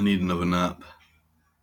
I need another nap.